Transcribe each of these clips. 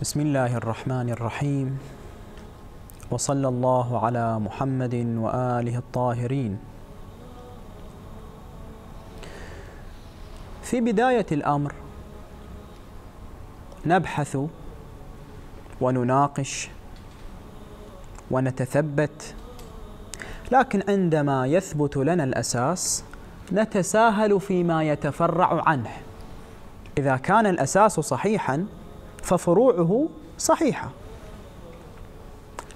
بسم الله الرحمن الرحيم. وصلى الله على محمد وآله الطاهرين. في بداية الأمر نبحث ونناقش ونتثبت لكن عندما يثبت لنا الأساس نتساهل فيما يتفرع عنه. إذا كان الأساس صحيحا ففروعه صحيحة.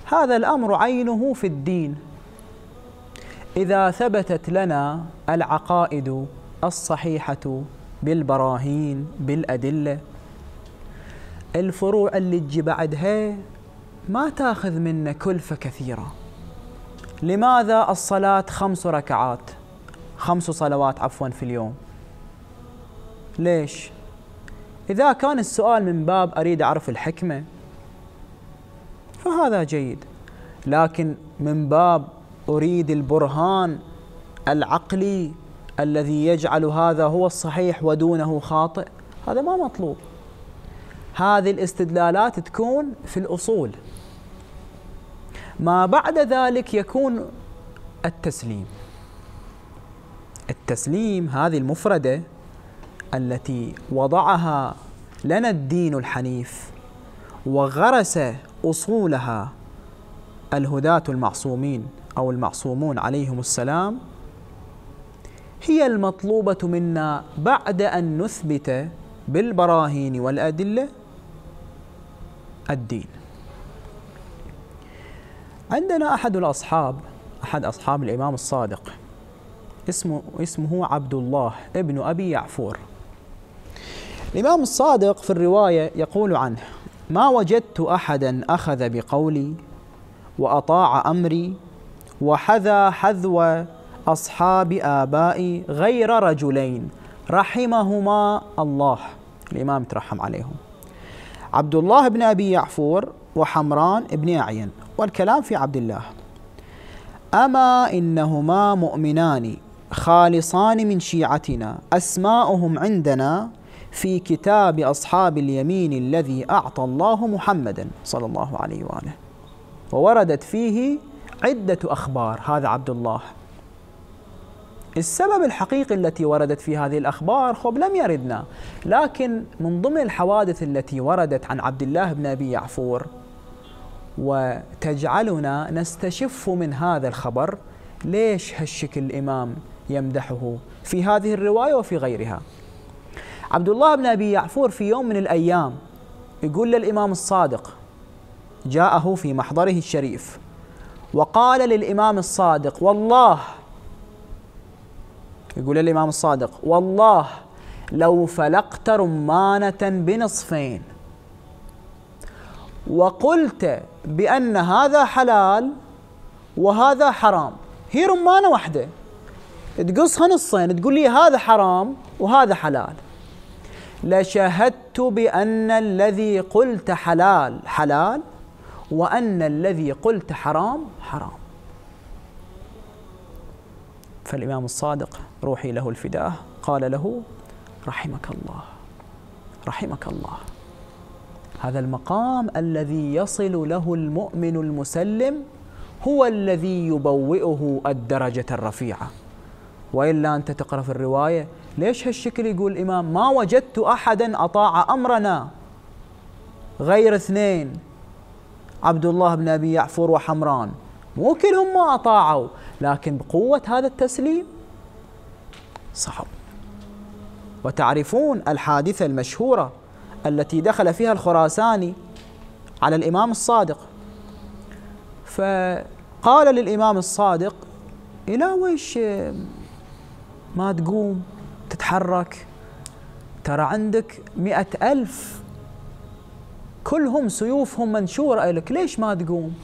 هذا الأمر عينه في الدين. إذا ثبتت لنا العقائد الصحيحة بالبراهين بالأدلة الفروع اللي تجي بعدها ما تاخذ منا كلفة كثيرة. لماذا الصلاة خمس ركعات؟ خمس صلوات عفوا في اليوم. ليش؟ إذا كان السؤال من باب أريد أعرف الحكمة فهذا جيد. لكن من باب أريد البرهان العقلي الذي يجعل هذا هو الصحيح ودونه خاطئ هذا ما مطلوب. هذه الاستدلالات تكون في الأصول. ما بعد ذلك يكون التسليم. التسليم هذه المفردة التي وضعها لنا الدين الحنيف وغرس أصولها الهداة المعصومين أو المعصومون عليهم السلام هي المطلوبة منا بعد أن نثبت بالبراهين والأدلة الدين. عندنا أحد الأصحاب أحد أصحاب الإمام الصادق اسمه اسمه عبد الله ابن أبي يعفور الإمام الصادق في الرواية يقول عنه ما وجدت أحدا أخذ بقولي وأطاع أمري وحذا حذو أصحاب آبائي غير رجلين رحمهما الله. الإمام ترحم عليهم. عبد الله بن أبي يعفور وحمران بن أعين والكلام في عبد الله أما إنهما مؤمنان خالصان من شيعتنا أسماؤهم عندنا في كتاب أصحاب اليمين الذي أعطى الله محمدا صلى الله عليه وآله. ووردت فيه عدة أخبار هذا عبد الله. السبب الحقيقي التي وردت في هذه الأخبار خب لم يردنا لكن من ضمن الحوادث التي وردت عن عبد الله بن أبي يعفور وتجعلنا نستشف من هذا الخبر ليش هالشكل الإمام يمدحه في هذه الرواية وفي غيرها؟ عبد الله بن أبي يعفور في يوم من الأيام يقول للإمام الصادق جاءه في محضره الشريف وقال للإمام الصادق والله يقول للإمام الصادق والله لو فلقت رمانة بنصفين وقلت بأن هذا حلال وهذا حرام هي رمانة واحدة تقصها نصين تقول لي هذا حرام وهذا حلال. لشهدت بأن الذي قلت حلال حلال وأن الذي قلت حرام حرام. فالإمام الصادق روحي له الفداء قال له رحمك الله رحمك الله. هذا المقام الذي يصل له المؤمن المسلم هو الذي يبوئه الدرجة الرفيعة. وإلا أنت تقرأ في الرواية ليش هالشكل يقول الإمام ما وجدت أحدا أطاع أمرنا غير اثنين؟ عبد الله بن أبي يعفور وحمران. مو كلهم ما أطاعوا لكن بقوة هذا التسليم صعب. وتعرفون الحادثة المشهورة التي دخل فيها الخراساني على الإمام الصادق. فقال للإمام الصادق إلى ويش ما تقوم تتحرك. ترى عندك مئة ألف. كلهم سيوفهم منشورة لك ليش ما تقوم؟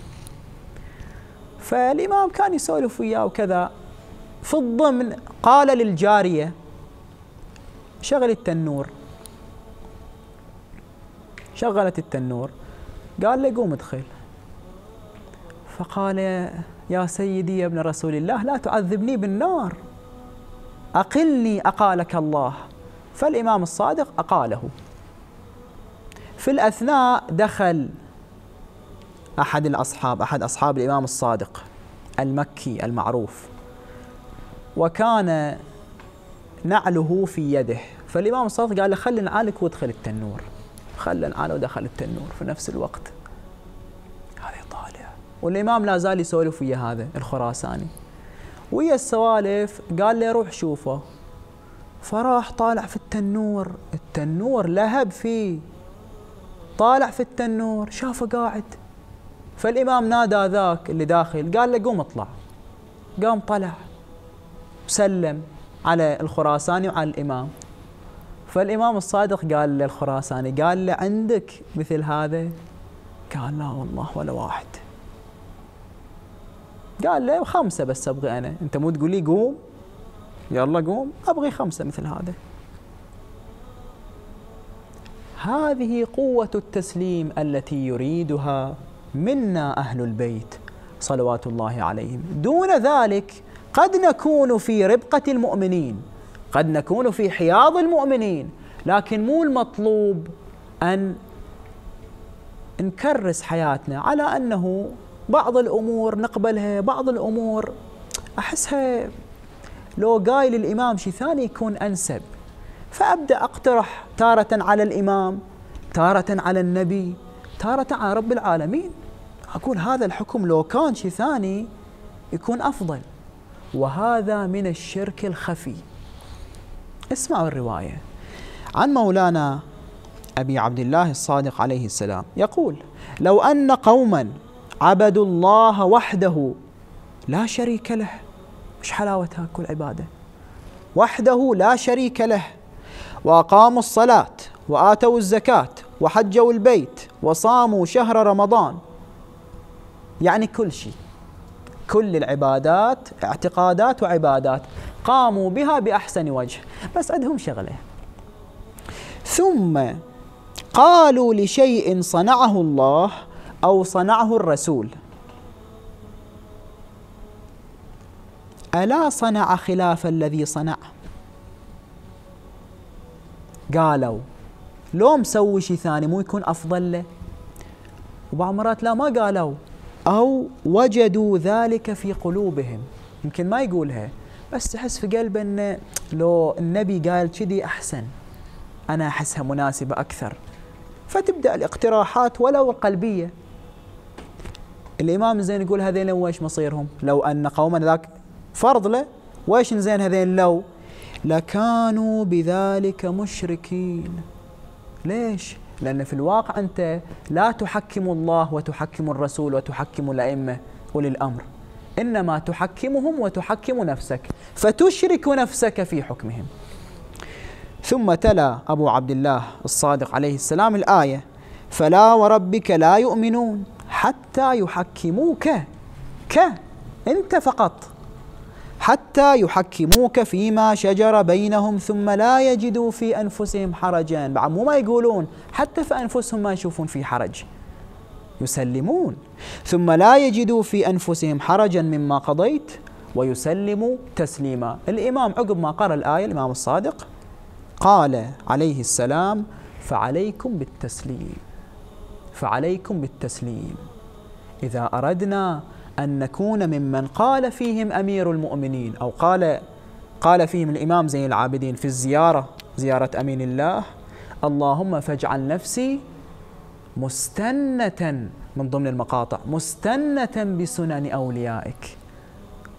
فالإمام كان يسولف وياه وكذا. في الضمن قال للجارية شغل التنور. شغلت التنور. قال له قوم ادخل. فقال يا سيدي يا ابن رسول الله لا تعذبني بالنار. أقلني أقالك الله. فالإمام الصادق أقاله. في الأثناء دخل أحد الأصحاب أحد أصحاب الإمام الصادق المكي المعروف وكان نعله في يده. فالإمام الصادق قال له خلي نعالك وادخل التنور. خلى نعاله ودخل التنور في نفس الوقت. هذا طالع. والإمام لا زال يسولف ويا هذا الخراساني. ويا السوالف قال له روح شوفه. فراح طالع في التنور التنور لهب فيه. طالع في التنور شافه قاعد. فالإمام نادى ذاك اللي داخل قال له قوم اطلع. قام طلع وسلم على الخراساني وعلى الإمام. فالإمام الصادق قال للخراساني قال له عندك مثل هذا؟ قال لا والله ولا واحد. قال له خمسة بس أبغي أنا. أنت مو تقول لي قوم؟ يلا قوم. أبغي خمسة مثل هذا. هذه قوة التسليم التي يريدها منا أهل البيت صلوات الله عليهم. دون ذلك قد نكون في ربقة المؤمنين. قد نكون في حياض المؤمنين. لكن مو المطلوب أن نكرس حياتنا على أنه بعض الأمور نقبلها بعض الأمور. أحسها لو قايل الإمام شيء ثاني يكون أنسب. فأبدأ أقترح تارة على الإمام تارة على النبي تارة على رب العالمين. أقول هذا الحكم لو كان شيء ثاني يكون أفضل. وهذا من الشرك الخفي. اسمعوا الرواية. عن مولانا أبي عبد الله الصادق عليه السلام يقول لو أن قوما عبدوا الله وحده لا شريك له. مش حلاوة كل عبادة؟ وحده لا شريك له. وأقاموا الصلاة وآتوا الزكاة وحجوا البيت وصاموا شهر رمضان. يعني كل شيء. كل العبادات اعتقادات وعبادات قاموا بها بأحسن وجه. بس عندهم شغلة. ثم قالوا لشيء صنعه الله أو صنعه الرسول. ألا صنع خلاف الذي صنع؟ قالوا لو مسوي شيء ثاني مو يكون أفضل له؟ وبعض مرات لا ما قالوا. أو وجدوا ذلك في قلوبهم. يمكن ما يقولها بس تحس في قلبه أنه لو النبي قال كذي أحسن. أنا أحسها مناسبة أكثر. فتبدأ الاقتراحات ولو القلبية. الإمام زين يقول هذين ويش مصيرهم؟ لو أن قوما ذاك فرض له ويش زين هذين لو؟ لكانوا بذلك مشركين. ليش؟ لأن في الواقع أنت لا تحكم الله وتحكم الرسول وتحكم الأئمة أولي الأمر. إنما تحكمهم وتحكم نفسك فتشرك نفسك في حكمهم. ثم تلا أبو عبد الله الصادق عليه السلام الآية فلا وربك لا يؤمنون. حتى يحكموك ك أنت فقط. حتى يحكموك فيما شجر بينهم ثم لا يجدوا في أنفسهم حرجا. بعد مو ما يقولون حتى في أنفسهم ما يشوفون في حرج. يسلمون. ثم لا يجدوا في أنفسهم حرجا مما قضيت ويسلموا تسليما. الإمام عقب ما قرأ الآية الإمام الصادق قال عليه السلام فعليكم بالتسليم فعليكم بالتسليم. إذا أردنا أن نكون ممن قال فيهم أمير المؤمنين أو قال قال فيهم الإمام زين العابدين في الزيارة زيارة أمين الله اللهم فاجعل نفسي مستنة من ضمن المقاطع مستنة بسنن أوليائك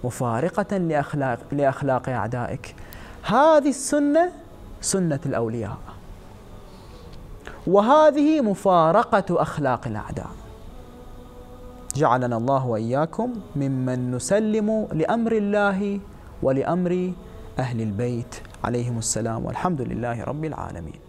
مفارقة لأخلاق, لأخلاق أعدائك. هذه السنة سنة الأولياء وهذه مفارقة أخلاق الأعداء. جعلنا الله وإياكم ممن نسلم لأمر الله ولأمر أهل البيت. عليهم السلام والحمد لله رب العالمين.